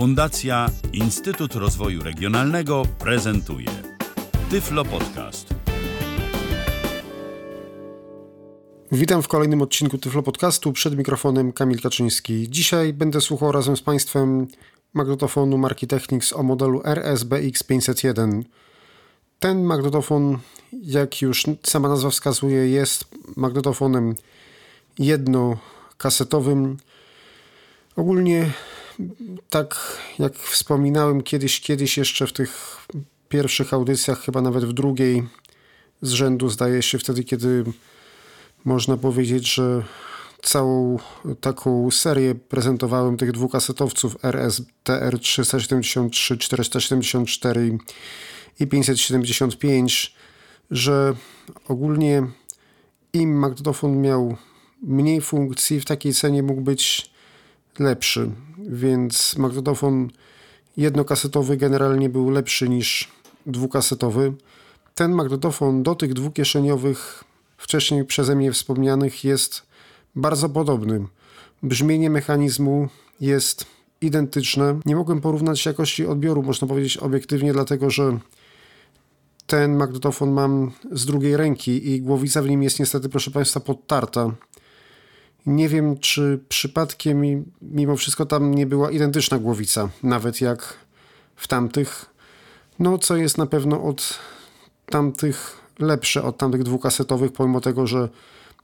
Fundacja Instytut Rozwoju Regionalnego prezentuje Tyflo Podcast. Witam w kolejnym odcinku Tyflo Podcastu. Przed mikrofonem Kamil Kaczyński. Dzisiaj będę słuchał razem z Państwem magnetofonu marki Technics o modelu RSBX 501. Ten magnetofon, jak już sama nazwa wskazuje, jest magnetofonem jednokasetowym. Ogólnie tak jak wspominałem kiedyś, kiedyś jeszcze w tych pierwszych audycjach, chyba nawet w drugiej z rzędu, zdaje się, wtedy, kiedy można powiedzieć, że całą taką serię prezentowałem tych dwukasetowców RS TR 373, 474 i 575, że ogólnie im magnetofon miał mniej funkcji, w takiej cenie mógł być lepszy, więc magnetofon jednokasetowy generalnie był lepszy niż dwukasetowy. Ten magnetofon do tych dwukieszeniowych, wcześniej przeze mnie wspomnianych, jest bardzo podobny. Brzmienie mechanizmu jest identyczne. Nie mogłem porównać jakości odbioru, można powiedzieć obiektywnie, dlatego że ten magnetofon mam z drugiej ręki i głowica w nim jest niestety, proszę Państwa, podtarta. Nie wiem, czy przypadkiem mimo wszystko tam nie była identyczna głowica, nawet jak w tamtych. No, co jest na pewno od tamtych lepsze, od tamtych dwukasetowych, pomimo tego, że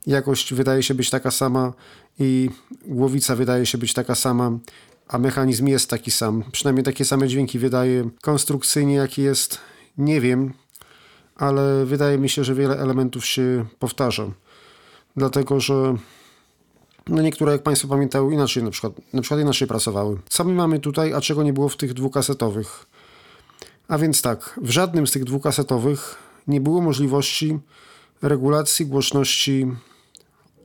jakość wydaje się być taka sama i głowica wydaje się być taka sama, a mechanizm jest taki sam. Przynajmniej takie same dźwięki wydaje konstrukcyjnie, jaki jest, nie wiem, ale wydaje mi się, że wiele elementów się powtarza. Dlatego, że no niektóre, jak Państwo pamiętają, inaczej na przykład, na przykład inaczej pracowały. Co my mamy tutaj, a czego nie było w tych dwukasetowych? A więc tak, w żadnym z tych dwukasetowych nie było możliwości regulacji głośności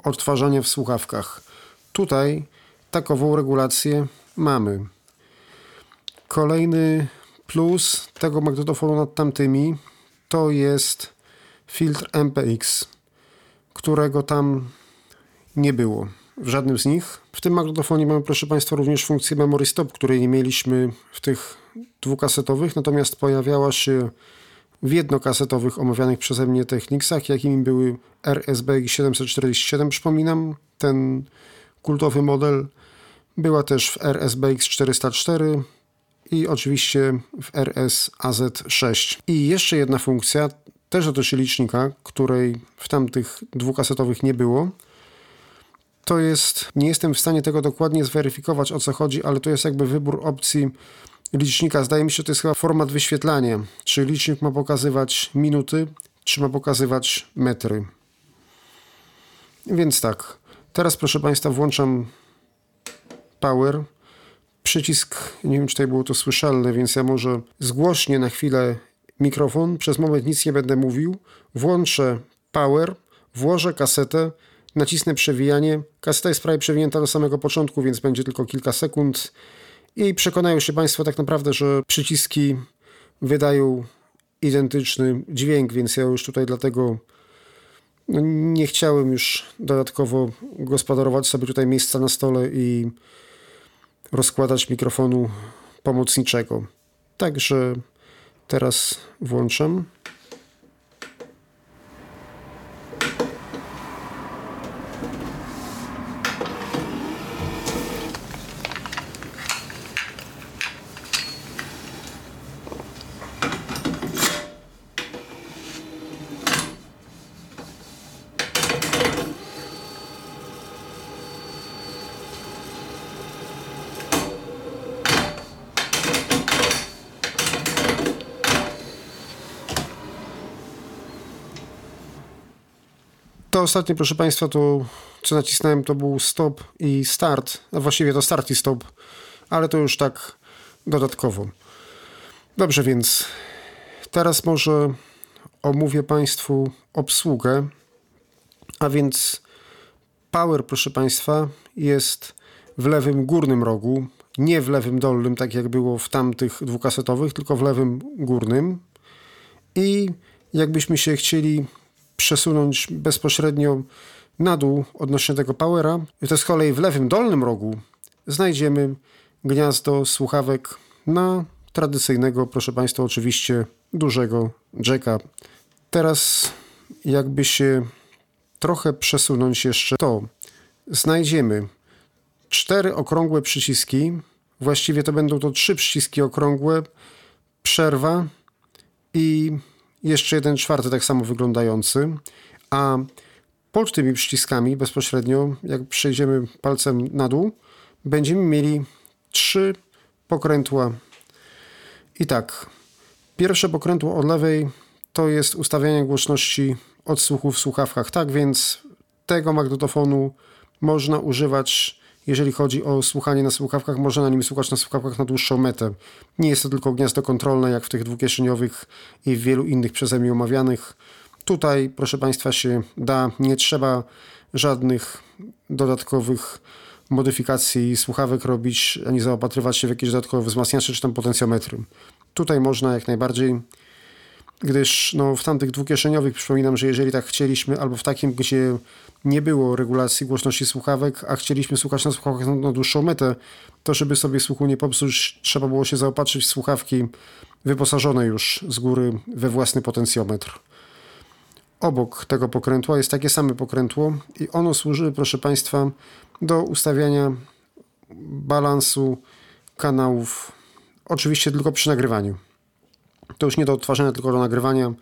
odtwarzania w słuchawkach. Tutaj takową regulację mamy. Kolejny plus tego magnetofonu nad tamtymi to jest filtr MPX, którego tam nie było w żadnym z nich. W tym magnetofonie mamy, proszę Państwa, również funkcję memory stop, której nie mieliśmy w tych dwukasetowych, natomiast pojawiała się w jednokasetowych omawianych przeze mnie Technicsach, jakimi były RSBX 747, przypominam, ten kultowy model. Była też w RSBX 404 i oczywiście w RS AZ6. I jeszcze jedna funkcja, też dotyczy licznika, której w tamtych dwukasetowych nie było – to jest, nie jestem w stanie tego dokładnie zweryfikować o co chodzi, ale to jest jakby wybór opcji licznika. Zdaje mi się, że to jest chyba format wyświetlania, czy licznik ma pokazywać minuty, czy ma pokazywać metry. Więc tak, teraz proszę Państwa włączam power. Przycisk, nie wiem czy tutaj było to słyszalne, więc ja może zgłośnie na chwilę mikrofon, przez moment nic nie będę mówił, włączę power, włożę kasetę, nacisnę przewijanie. Kaseta jest prawie przewinięta do samego początku, więc będzie tylko kilka sekund. I przekonają się Państwo tak naprawdę, że przyciski wydają identyczny dźwięk, więc ja już tutaj dlatego no, nie chciałem już dodatkowo gospodarować sobie tutaj miejsca na stole i rozkładać mikrofonu pomocniczego. Także teraz włączam. To ostatnie, proszę Państwa, to co nacisnąłem, to był stop i start. A właściwie to start i stop, ale to już tak dodatkowo. Dobrze, więc teraz może omówię Państwu obsługę. A więc power, proszę Państwa, jest w lewym górnym rogu, nie w lewym dolnym, tak jak było w tamtych dwukasetowych, tylko w lewym górnym. I jakbyśmy się chcieli przesunąć bezpośrednio na dół odnośnie tego powera. I to z kolei w lewym dolnym rogu znajdziemy gniazdo słuchawek na tradycyjnego, proszę Państwa, oczywiście dużego jacka. Teraz jakby się trochę przesunąć jeszcze, to znajdziemy cztery okrągłe przyciski. Właściwie to będą to trzy przyciski okrągłe, przerwa i jeszcze jeden czwarty tak samo wyglądający. A pod tymi przyciskami bezpośrednio, jak przejdziemy palcem na dół, będziemy mieli trzy pokrętła. I tak, pierwsze pokrętło od lewej to jest ustawianie głośności odsłuchu w słuchawkach. Tak więc tego magnetofonu można używać, jeżeli chodzi o słuchanie na słuchawkach, można na nim słuchać na słuchawkach na dłuższą metę. Nie jest to tylko gniazdo kontrolne, jak w tych dwukieszeniowych i w wielu innych przeze mnie omawianych. Tutaj, proszę Państwa, się da, nie trzeba żadnych dodatkowych modyfikacji słuchawek robić, ani zaopatrywać się w jakieś dodatkowe wzmacniacze czy tam potencjometry. Tutaj można jak najbardziej gdyż no, w tamtych dwukieszeniowych przypominam, że jeżeli tak chcieliśmy, albo w takim, gdzie nie było regulacji głośności słuchawek, a chcieliśmy słuchać na słuchawkach na, na dłuższą metę, to żeby sobie słuchu nie popsuć, trzeba było się zaopatrzyć w słuchawki wyposażone już z góry we własny potencjometr. Obok tego pokrętła jest takie same pokrętło i ono służy, proszę Państwa, do ustawiania balansu kanałów, oczywiście tylko przy nagrywaniu. To już nie do odtwarzania, tylko do nagrywania.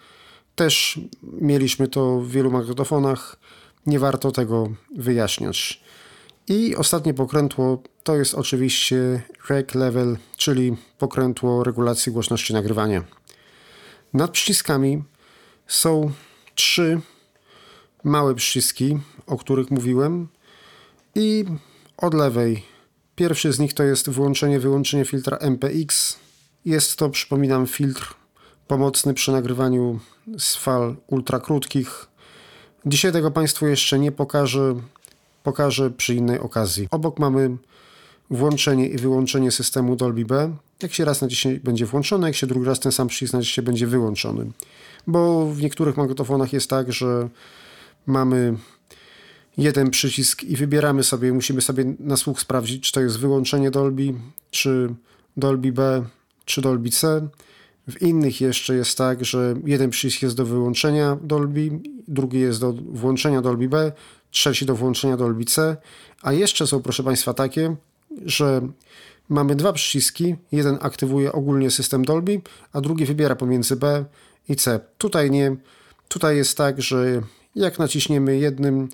Też mieliśmy to w wielu magnetofonach. Nie warto tego wyjaśniać. I ostatnie pokrętło to jest oczywiście rec level, czyli pokrętło regulacji głośności nagrywania. Nad przyciskami są trzy małe przyciski, o których mówiłem i od lewej pierwszy z nich to jest wyłączenie, wyłączenie filtra MPX. Jest to, przypominam, filtr pomocny przy nagrywaniu z fal ultrakrótkich. Dzisiaj tego Państwu jeszcze nie pokażę, pokażę przy innej okazji. Obok mamy włączenie i wyłączenie systemu Dolby B. Jak się raz na dzisiaj będzie włączony, jak się drugi raz ten sam przycisk na dzisiaj będzie wyłączony. Bo w niektórych magnetofonach jest tak, że mamy jeden przycisk i wybieramy sobie, musimy sobie na słuch sprawdzić, czy to jest wyłączenie Dolby, czy Dolby B, czy Dolby C. W innych jeszcze jest tak, że jeden przycisk jest do wyłączenia Dolby, drugi jest do włączenia Dolby B, trzeci do włączenia Dolby C, a jeszcze są, proszę Państwa, takie, że mamy dwa przyciski, jeden aktywuje ogólnie system Dolby, a drugi wybiera pomiędzy B i C. Tutaj nie, tutaj jest tak, że jak naciśniemy jednym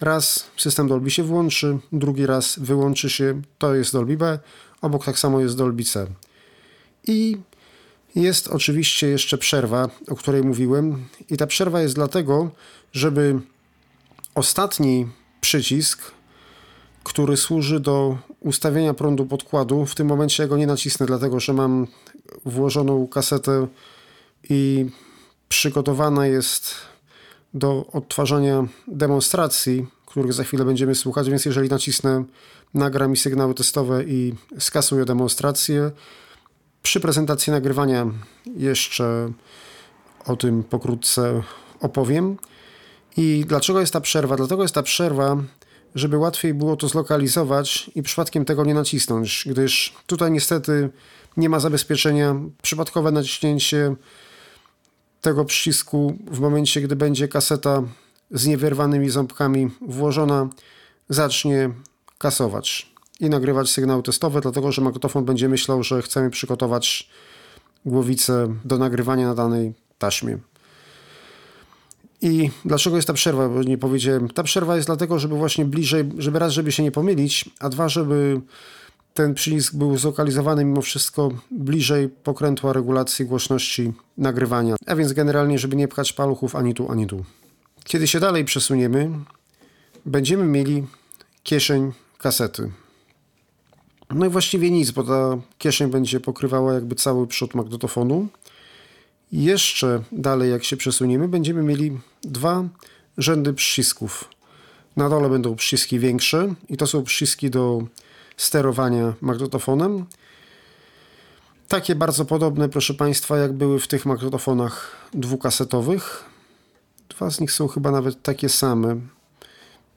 raz system Dolby się włączy, drugi raz wyłączy się, to jest Dolby B, obok tak samo jest Dolby C. I jest oczywiście jeszcze przerwa, o której mówiłem, i ta przerwa jest dlatego, żeby ostatni przycisk, który służy do ustawienia prądu podkładu, w tym momencie ja go nie nacisnę, dlatego że mam włożoną kasetę i przygotowana jest do odtwarzania demonstracji, których za chwilę będziemy słuchać, więc jeżeli nacisnę, nagra mi sygnały testowe i skasuję demonstrację, przy prezentacji nagrywania jeszcze o tym pokrótce opowiem. I dlaczego jest ta przerwa? Dlatego jest ta przerwa, żeby łatwiej było to zlokalizować i przypadkiem tego nie nacisnąć, gdyż tutaj niestety nie ma zabezpieczenia. Przypadkowe naciśnięcie tego przycisku w momencie, gdy będzie kaseta z niewyrwanymi ząbkami włożona, zacznie kasować i nagrywać sygnały testowe, dlatego że magnetofon będzie myślał, że chcemy przygotować głowicę do nagrywania na danej taśmie. I dlaczego jest ta przerwa? Bo nie powiedziałem. Ta przerwa jest dlatego, żeby właśnie bliżej, żeby raz, żeby się nie pomylić, a dwa, żeby ten przycisk był zlokalizowany mimo wszystko bliżej pokrętła regulacji głośności nagrywania. A więc generalnie, żeby nie pchać paluchów ani tu, ani tu. Kiedy się dalej przesuniemy, będziemy mieli kieszeń kasety. No i właściwie nic, bo ta kieszeń będzie pokrywała jakby cały przód magnetofonu. Jeszcze dalej, jak się przesuniemy, będziemy mieli dwa rzędy przycisków. Na dole będą przyciski większe i to są przyciski do sterowania magnetofonem. Takie bardzo podobne, proszę Państwa, jak były w tych magnetofonach dwukasetowych. Dwa z nich są chyba nawet takie same.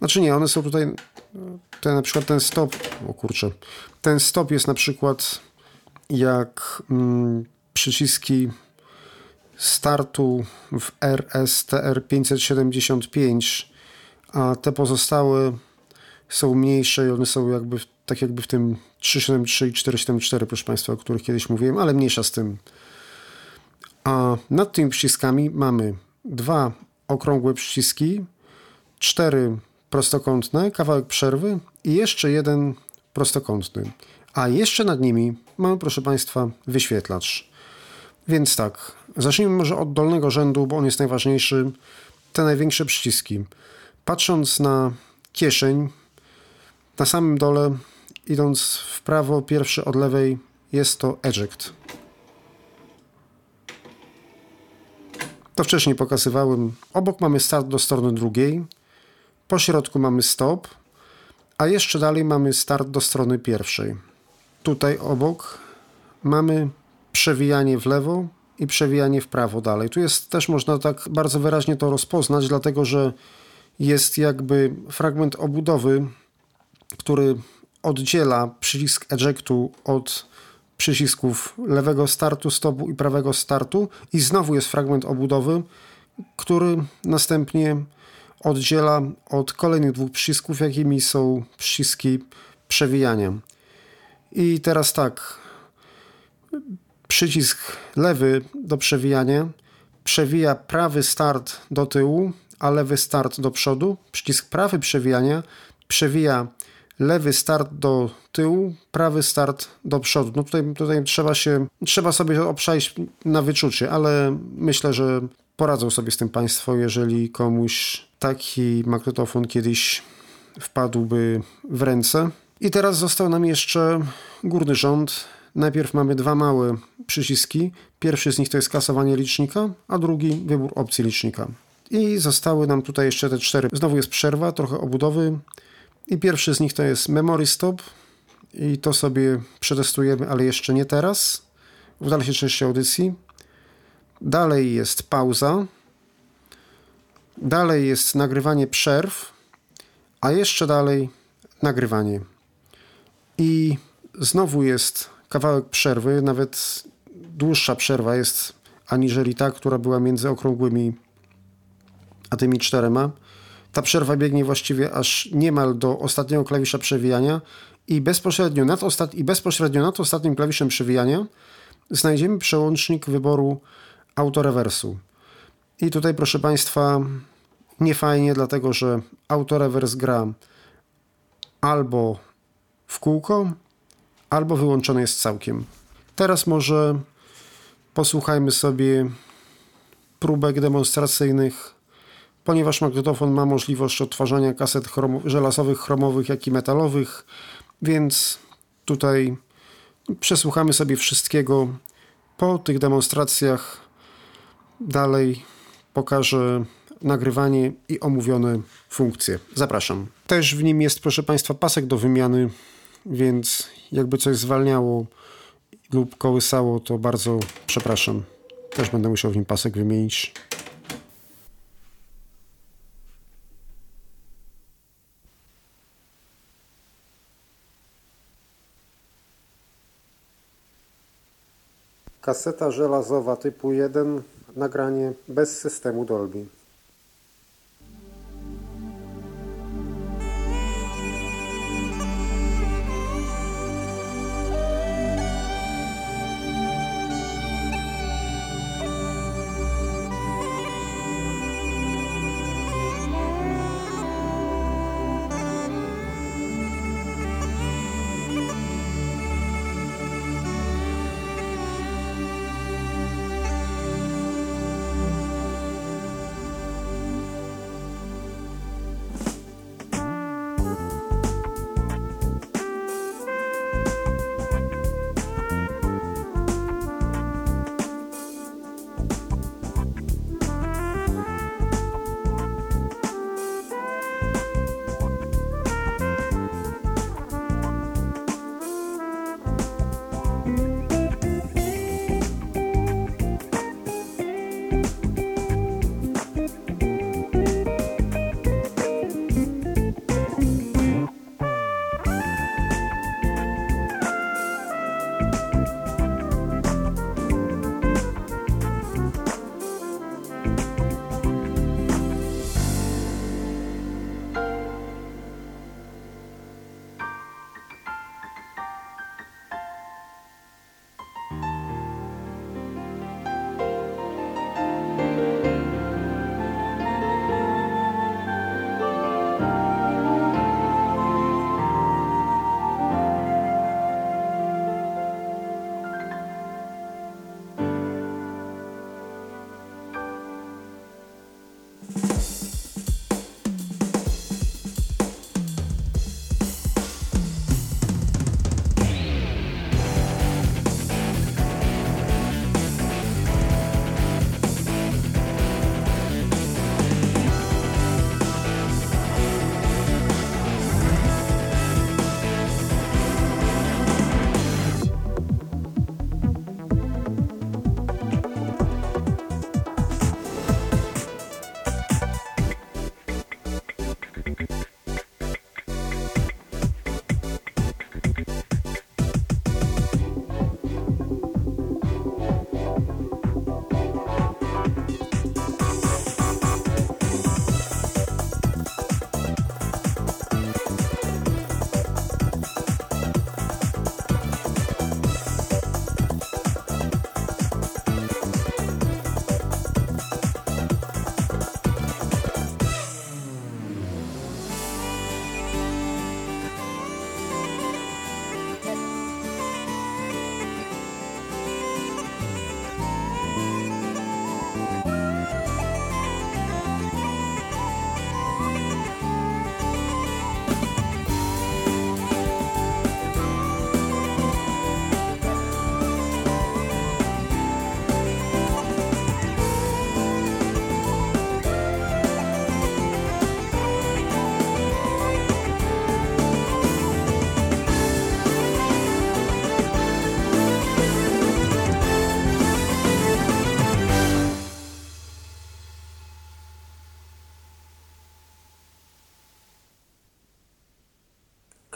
Znaczy nie, one są tutaj, ten, na przykład ten stop, o kurczę, ten stop jest na przykład jak mm, przyciski startu w RSTR 575, a te pozostałe są mniejsze i one są jakby tak jakby w tym 373 i 474, proszę Państwa, o których kiedyś mówiłem, ale mniejsza z tym. A nad tymi przyciskami mamy dwa okrągłe przyciski, cztery prostokątne, kawałek przerwy i jeszcze jeden prostokątny. A jeszcze nad nimi mamy, proszę Państwa, wyświetlacz. Więc tak, zacznijmy może od dolnego rzędu, bo on jest najważniejszy. Te największe przyciski. Patrząc na kieszeń, na samym dole, idąc w prawo, pierwszy od lewej, jest to eject. To wcześniej pokazywałem. Obok mamy start do strony drugiej, po środku mamy stop, a jeszcze dalej mamy start do strony pierwszej. Tutaj obok mamy przewijanie w lewo i przewijanie w prawo dalej. Tu jest też można tak bardzo wyraźnie to rozpoznać, dlatego że jest jakby fragment obudowy, który oddziela przycisk ejectu od przycisków lewego startu, stopu i prawego startu i znowu jest fragment obudowy, który następnie oddziela od kolejnych dwóch przycisków, jakimi są przyciski przewijania. I teraz tak, przycisk lewy do przewijania przewija prawy start do tyłu, a lewy start do przodu. Przycisk prawy przewijania przewija lewy start do tyłu, prawy start do przodu. No tutaj, tutaj trzeba się, trzeba sobie obszaić na wyczucie, ale myślę, że poradzą sobie z tym Państwo, jeżeli komuś taki magnetofon kiedyś wpadłby w ręce. I teraz został nam jeszcze górny rząd. Najpierw mamy dwa małe przyciski. Pierwszy z nich to jest kasowanie licznika, a drugi wybór opcji licznika. I zostały nam tutaj jeszcze te cztery. Znowu jest przerwa, trochę obudowy. I pierwszy z nich to jest memory stop. I to sobie przetestujemy, ale jeszcze nie teraz. W dalszej części audycji. Dalej jest pauza. Dalej jest nagrywanie przerw. A jeszcze dalej nagrywanie. I znowu jest kawałek przerwy, nawet dłuższa przerwa jest aniżeli ta, która była między okrągłymi a tymi czterema. Ta przerwa biegnie właściwie aż niemal do ostatniego klawisza przewijania i bezpośrednio nad, ostat... i bezpośrednio nad ostatnim klawiszem przewijania znajdziemy przełącznik wyboru autorewersu. I tutaj, proszę Państwa, nie fajnie, dlatego że autorewers gra albo w kółko, albo wyłączony jest całkiem. Teraz może posłuchajmy sobie próbek demonstracyjnych, ponieważ magnetofon ma możliwość odtwarzania kaset żelazowych, chromowych, jak i metalowych, więc tutaj przesłuchamy sobie wszystkiego. Po tych demonstracjach dalej pokażę nagrywanie i omówione funkcje. Zapraszam. Też w nim jest, proszę Państwa, pasek do wymiany, więc jakby coś zwalniało lub kołysało, to bardzo przepraszam. Też będę musiał w nim pasek wymienić. Kaseta żelazowa typu 1, nagranie bez systemu Dolby.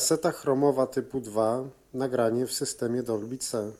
Kaseta chromowa typu 2, nagranie w systemie Dolby C.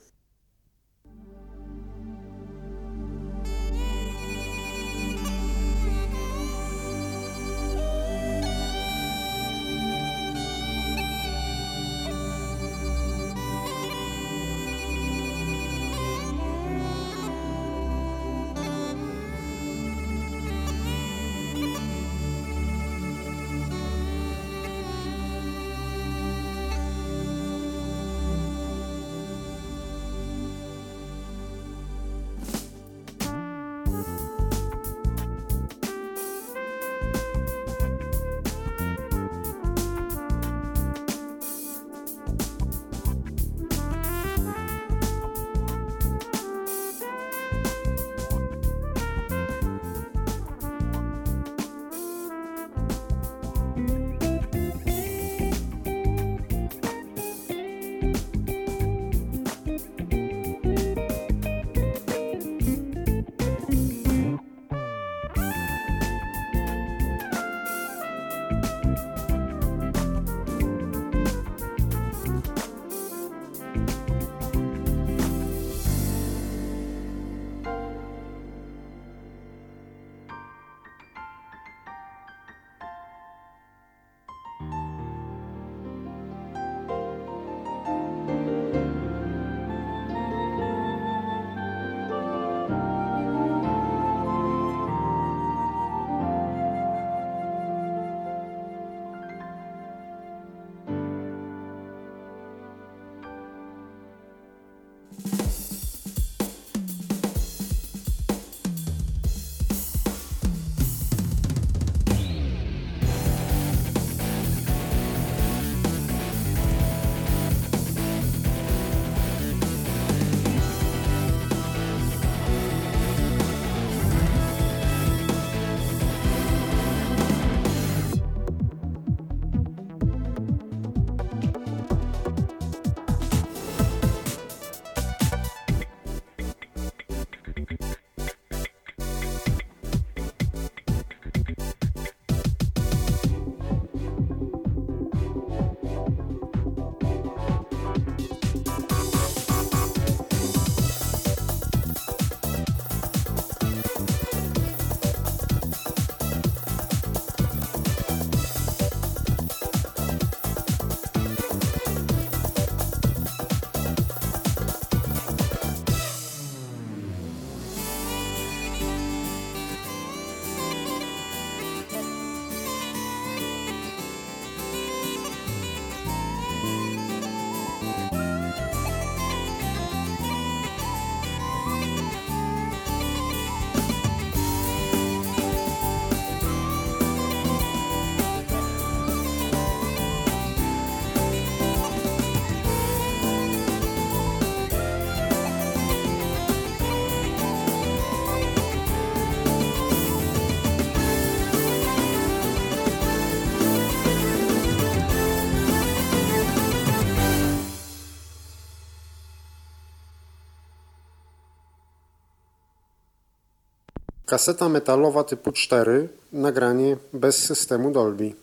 Kaseta metalowa typu 4, nagranie bez systemu Dolby.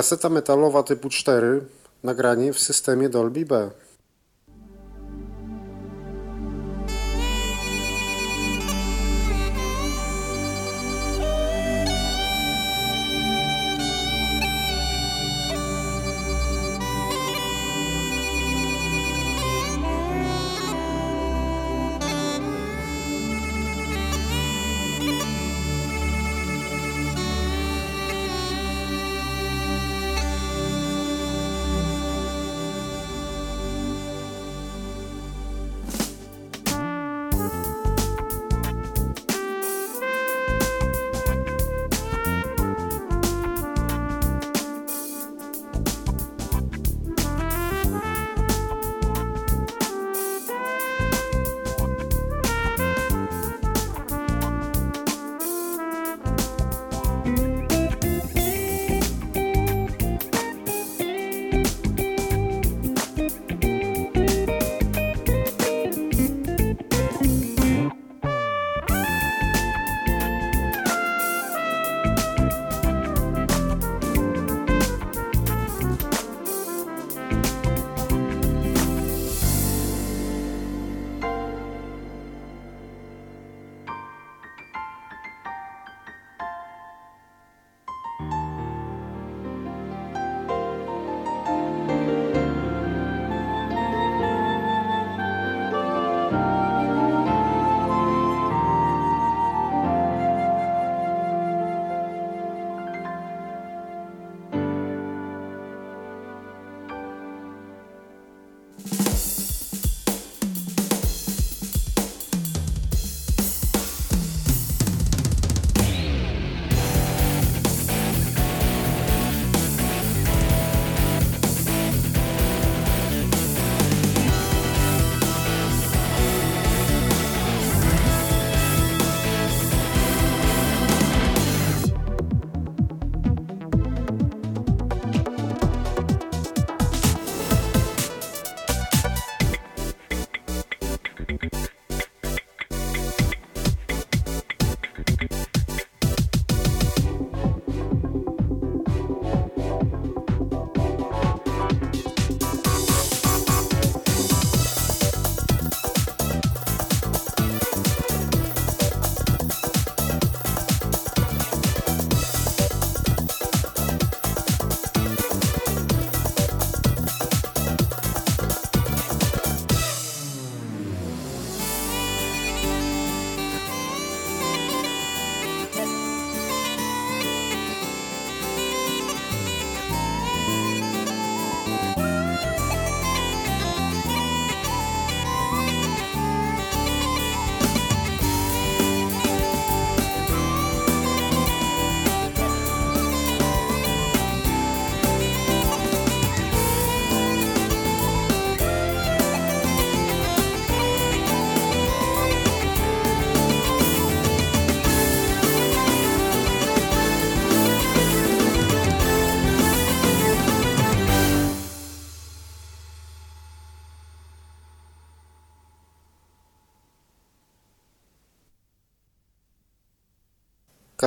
Kaseta metalowa typu 4, nagranie w systemie Dolby B.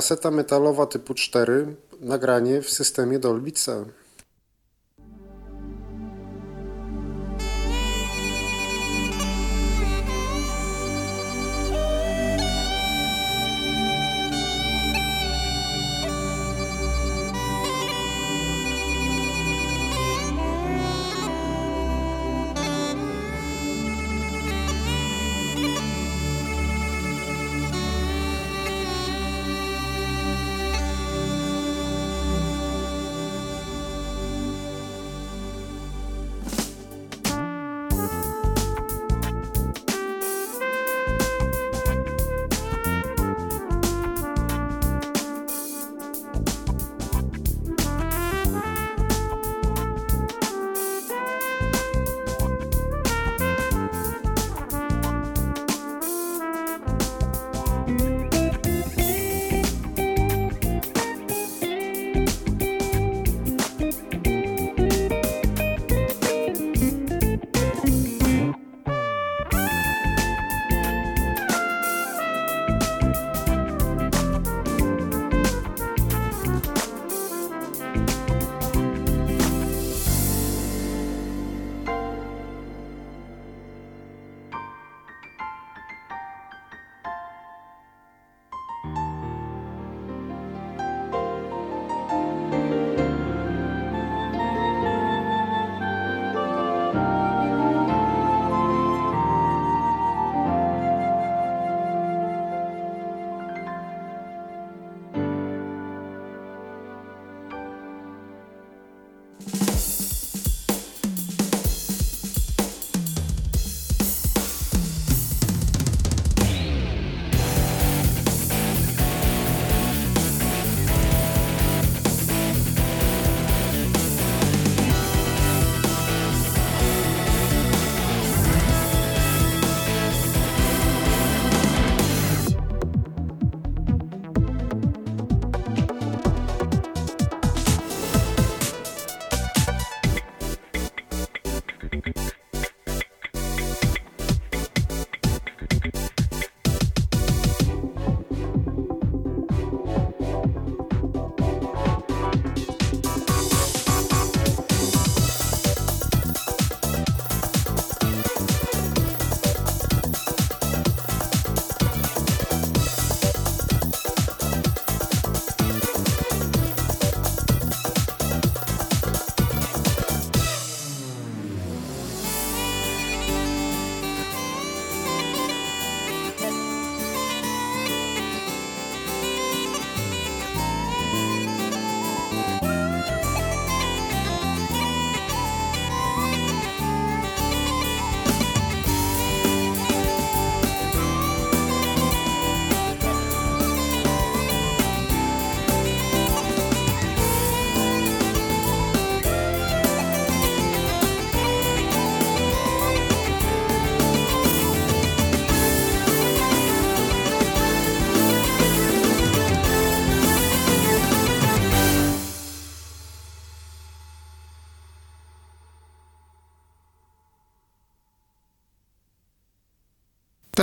Kaseta metalowa typu 4, nagranie w systemie Dolby C.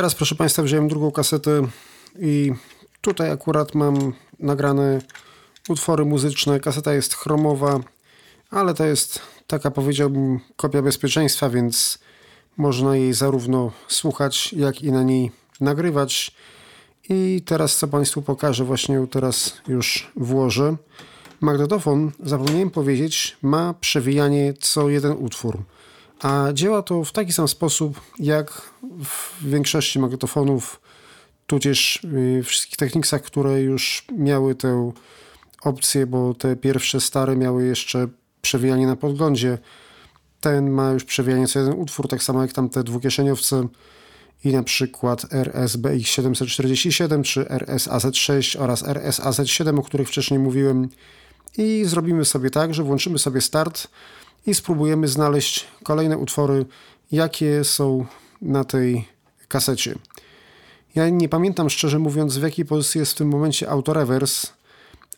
Teraz, proszę Państwa, wziąłem drugą kasetę i tutaj akurat mam nagrane utwory muzyczne. Kaseta jest chromowa, ale to jest taka, powiedziałbym, kopia bezpieczeństwa, więc można jej zarówno słuchać, jak i na niej nagrywać. I teraz co Państwu pokażę, właśnie teraz już włożę. Magnetofon, zapomniałem powiedzieć, ma przewijanie co jeden utwór. A działa to w taki sam sposób, jak w większości magnetofonów, tudzież w wszystkich techniksach, które już miały tę opcję, bo te pierwsze stare miały jeszcze przewijanie na podglądzie. Ten ma już przewijanie co jeden utwór, tak samo jak tamte dwukieszeniowce i na przykład RSBX747 czy RSAZ6 oraz RSAZ7, o których wcześniej mówiłem. I zrobimy sobie tak, że włączymy sobie start i spróbujemy znaleźć kolejne utwory, jakie są na tej kasecie. Ja nie pamiętam szczerze mówiąc, w jakiej pozycji jest w tym momencie autorewers,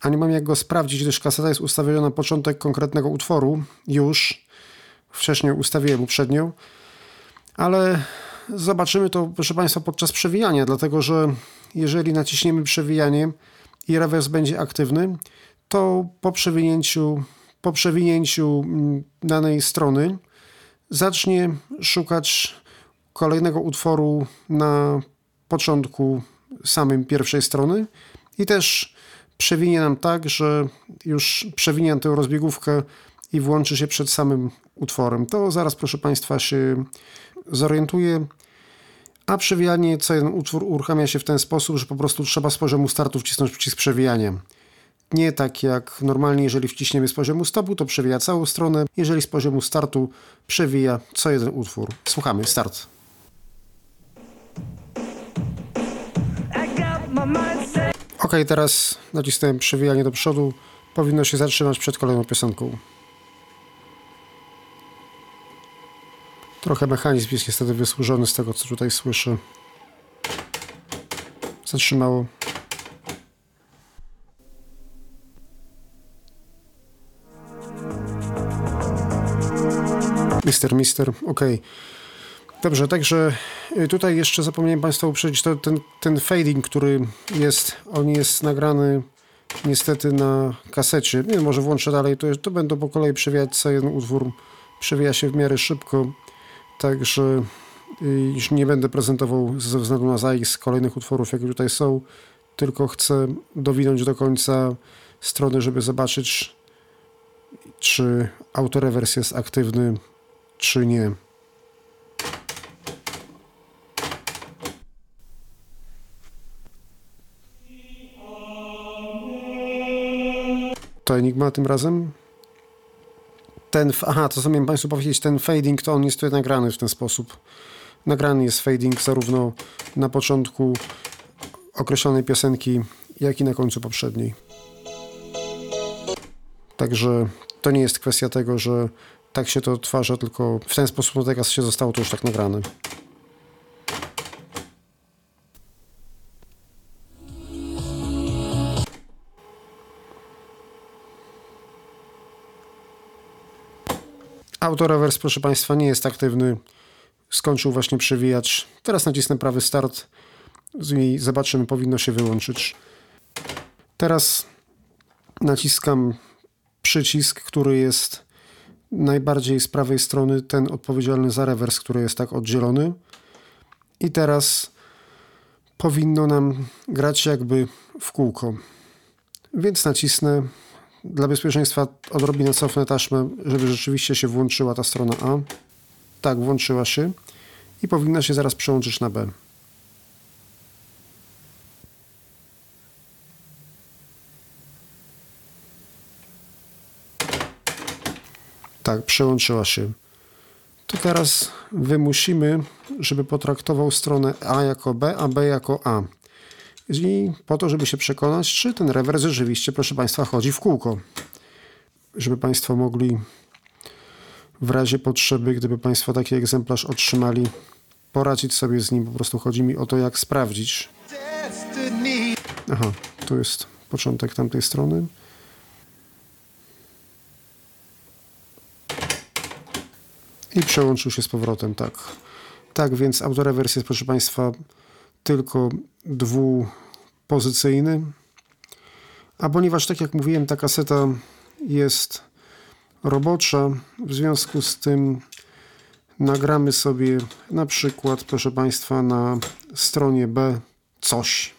a nie mam jak go sprawdzić, gdyż kaseta jest ustawiona na początek konkretnego utworu już. Wcześniej ustawiłem uprzednio, ale zobaczymy to, proszę Państwa, podczas przewijania, dlatego że jeżeli naciśniemy przewijanie i rewers będzie aktywny, to po przewinięciu, po przewinięciu mm, danej strony zacznie szukać kolejnego utworu na początku samym pierwszej strony i też przewinie nam tak, że już przewinie tę rozbiegówkę i włączy się przed samym utworem. To zaraz, proszę Państwa, się zorientuje. A przewijanie, co jeden utwór uruchamia się w ten sposób, że po prostu trzeba z poziomu startu wcisnąć przycisk przewijania. Nie tak jak normalnie, jeżeli wciśniemy z poziomu stopu, to przewija całą stronę. Jeżeli z poziomu startu przewija co jeden utwór. Słuchamy, start. Ok, teraz nacisnąłem przewijanie do przodu. Powinno się zatrzymać przed kolejną piosenką. Trochę mechanizm jest niestety wysłużony z tego, co tutaj słyszę. Zatrzymało. Mister, mister, ok. Dobrze, także y, tutaj jeszcze zapomniałem Państwa uprzedzić to, ten, ten fading, który jest, on jest nagrany niestety na kasecie. Nie może włączę dalej, to, to będą po kolei przewijać co jeden utwór. Przewija się w miarę szybko, także y, już nie będę prezentował ze względu na zaist kolejnych utworów, jakie tutaj są, tylko chcę dowinąć do końca strony, żeby zobaczyć, czy autorewers jest aktywny, czy nie. To Enigma tym razem. Ten, aha, to co miałem Państwu powiedzieć, ten fading, to on jest tutaj nagrany w ten sposób. Nagrany jest fading zarówno na początku określonej piosenki, jak i na końcu poprzedniej. Także to nie jest kwestia tego, że tak się to odtwarza, tylko w ten sposób teraz się zostało to już tak nagrane. Autorewers, proszę Państwa, nie jest aktywny. Skończył właśnie przewijać. Teraz nacisnę prawy start zobaczymy, powinno się wyłączyć. Teraz naciskam przycisk, który jest najbardziej z prawej strony, ten odpowiedzialny za rewers, który jest tak oddzielony. I teraz powinno nam grać jakby w kółko. Więc nacisnę dla bezpieczeństwa odrobinę cofnę taśmę, żeby rzeczywiście się włączyła ta strona A. Tak, włączyła się i powinna się zaraz przełączyć na B. Tak, przełączyła się. To teraz wymusimy, żeby potraktował stronę A jako B, a B jako A. I po to, żeby się przekonać, czy ten rewers rzeczywiście, proszę Państwa, chodzi w kółko. Żeby Państwo mogli w razie potrzeby, gdyby Państwo taki egzemplarz otrzymali, poradzić sobie z nim. Po prostu chodzi mi o to, jak sprawdzić. Aha, tu jest początek tamtej strony. I przełączył się z powrotem, tak. Tak więc autorewers jest, proszę Państwa, tylko dwupozycyjny. A ponieważ, tak jak mówiłem, ta kaseta jest robocza, w związku z tym nagramy sobie na przykład, proszę Państwa, na stronie B coś.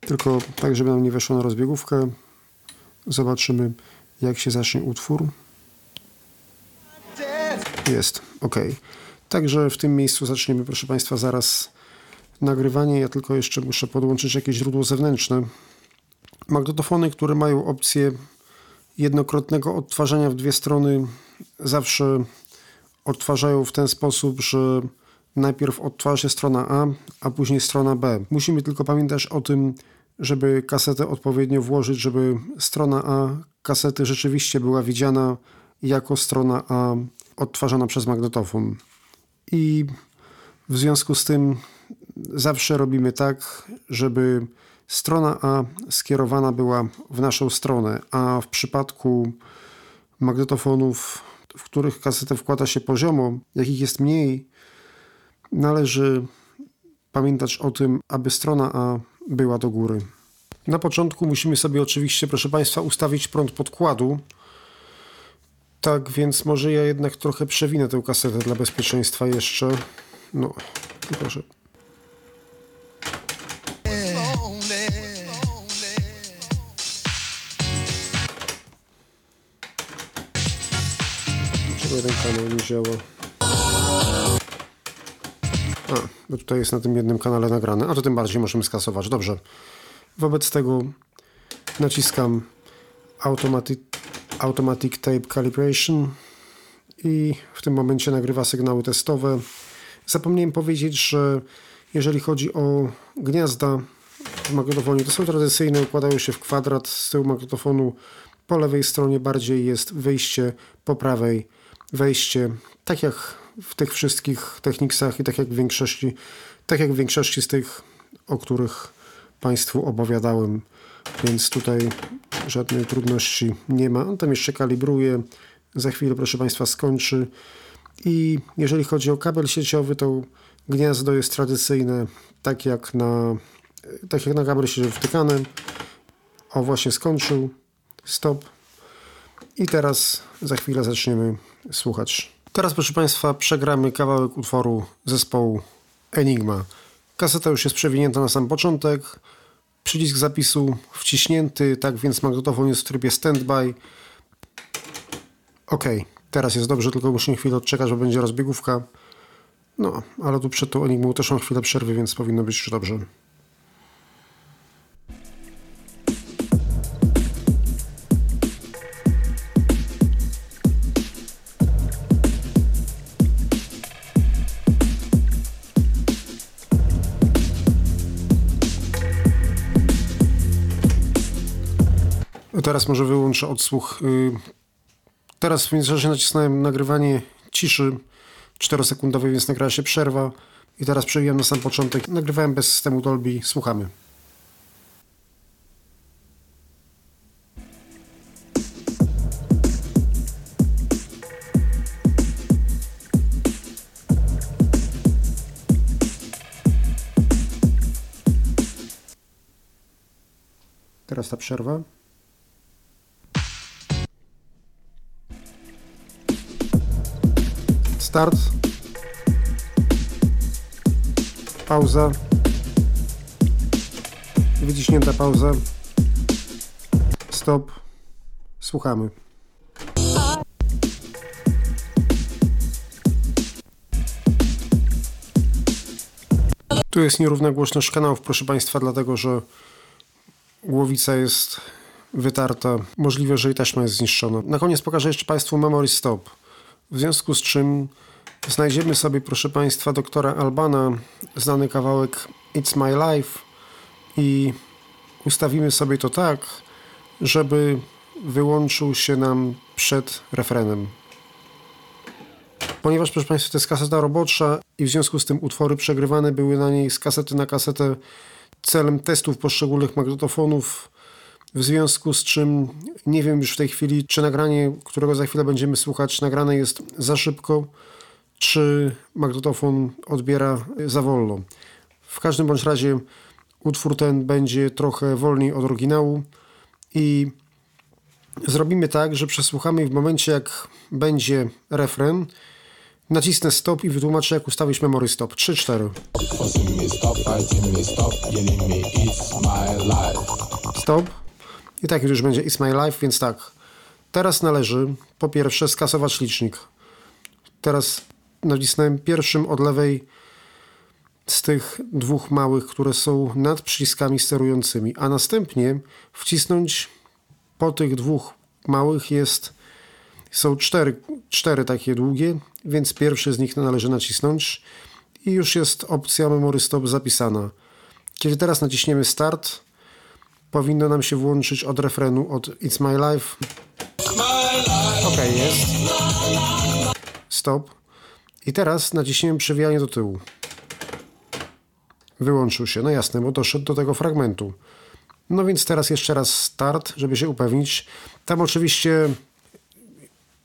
Tylko tak, żeby nam nie weszło na rozbiegówkę. Zobaczymy, jak się zacznie utwór. Jest, ok. Także w tym miejscu zaczniemy, proszę Państwa, zaraz nagrywanie. Ja tylko jeszcze muszę podłączyć jakieś źródło zewnętrzne. Magnetofony, które mają opcję jednokrotnego odtwarzania w dwie strony, zawsze odtwarzają w ten sposób, że najpierw odtwarza się strona A, a później strona B. Musimy tylko pamiętać o tym, żeby kasetę odpowiednio włożyć, żeby strona A kasety rzeczywiście była widziana jako strona A odtwarzana przez magnetofon. I w związku z tym zawsze robimy tak, żeby strona A skierowana była w naszą stronę, a w przypadku magnetofonów, w których kasetę wkłada się poziomo, jakich jest mniej, należy pamiętać o tym, aby strona A była do góry. Na początku musimy sobie oczywiście, proszę Państwa, ustawić prąd podkładu. Tak więc może ja jednak trochę przewinę tę kasetę dla bezpieczeństwa jeszcze. No, proszę. Dlaczego jeden kanał nie działa? A, bo tutaj jest na tym jednym kanale nagrane, a to tym bardziej możemy skasować. Dobrze. Wobec tego naciskam Automatic, automatic Tape Calibration i w tym momencie nagrywa sygnały testowe. Zapomniałem powiedzieć, że jeżeli chodzi o gniazda w magnetofonie, to są tradycyjne, układają się w kwadrat z tyłu magnetofonu. Po lewej stronie bardziej jest wyjście, po prawej wejście. Tak jak w tych wszystkich techniksach i tak jak w większości, tak jak w większości z tych, o których Państwu opowiadałem, więc tutaj żadnej trudności nie ma. On tam jeszcze kalibruje, za chwilę proszę Państwa skończy i jeżeli chodzi o kabel sieciowy, to gniazdo jest tradycyjne, tak jak na, tak jak na kabel sieciowy wtykany. O, właśnie skończył. Stop. I teraz za chwilę zaczniemy słuchać. Teraz, proszę Państwa, przegramy kawałek utworu zespołu Enigma. Kaseta już jest przewinięta na sam początek. Przycisk zapisu wciśnięty, tak więc magnetofon jest w trybie standby. Ok, teraz jest dobrze, tylko muszę chwilę odczekać, bo będzie rozbiegówka. No, ale tu przed tą Enigmą też mam chwilę przerwy, więc powinno być już dobrze. Teraz może wyłączę odsłuch. Teraz w międzyczasie nacisnąłem nagrywanie ciszy 4-sekundowej, więc nagrała się przerwa. I teraz przejąłem na sam początek. Nagrywałem bez systemu Dolby. Słuchamy. Teraz ta przerwa. Start. Pauza. Wyciśnięta pauza. Stop. Słuchamy. Tu jest nierówna głośność kanałów, proszę Państwa, dlatego że głowica jest wytarta. Możliwe, że i taśma jest zniszczona. Na koniec pokażę jeszcze Państwu memory stop. W związku z czym znajdziemy sobie, proszę Państwa, doktora Albana, znany kawałek It's My Life i ustawimy sobie to tak, żeby wyłączył się nam przed refrenem. Ponieważ, proszę Państwa, to jest kaseta robocza i w związku z tym utwory przegrywane były na niej z kasety na kasetę celem testów poszczególnych magnetofonów, w związku z czym nie wiem już w tej chwili, czy nagranie, którego za chwilę będziemy słuchać, nagrane jest za szybko, czy magnetofon odbiera za wolno. W każdym bądź razie utwór ten będzie trochę wolniej od oryginału i zrobimy tak, że przesłuchamy w momencie jak będzie refren, nacisnę stop i wytłumaczę jak ustawić memory stop. 3-4. Stop. I tak już będzie It's My Life, więc tak. Teraz należy po pierwsze skasować licznik. Teraz nacisnąłem pierwszym od lewej z tych dwóch małych, które są nad przyciskami sterującymi, a następnie wcisnąć po tych dwóch małych jest są cztery, cztery takie długie, więc pierwszy z nich należy nacisnąć i już jest opcja Memory Stop zapisana. Kiedy teraz naciśniemy Start, powinno nam się włączyć od refrenu od It's My Life. Ok, jest. Stop. I teraz naciśniemy przewijanie do tyłu. Wyłączył się. No jasne, bo doszedł do tego fragmentu. No więc teraz jeszcze raz start, żeby się upewnić. Tam oczywiście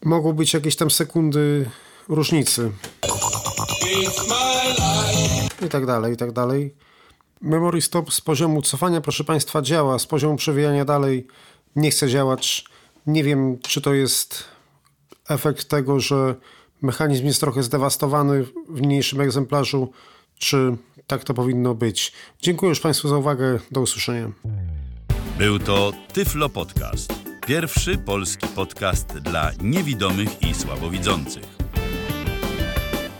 mogą być jakieś tam sekundy różnicy. I tak dalej, i tak dalej. Memory stop z poziomu cofania, proszę Państwa, działa. Z poziomu przewijania dalej nie chce działać. Nie wiem, czy to jest efekt tego, że mechanizm jest trochę zdewastowany w niniejszym egzemplarzu, czy tak to powinno być. Dziękuję już Państwu za uwagę. Do usłyszenia. Był to Tyflo Podcast. Pierwszy polski podcast dla niewidomych i słabowidzących.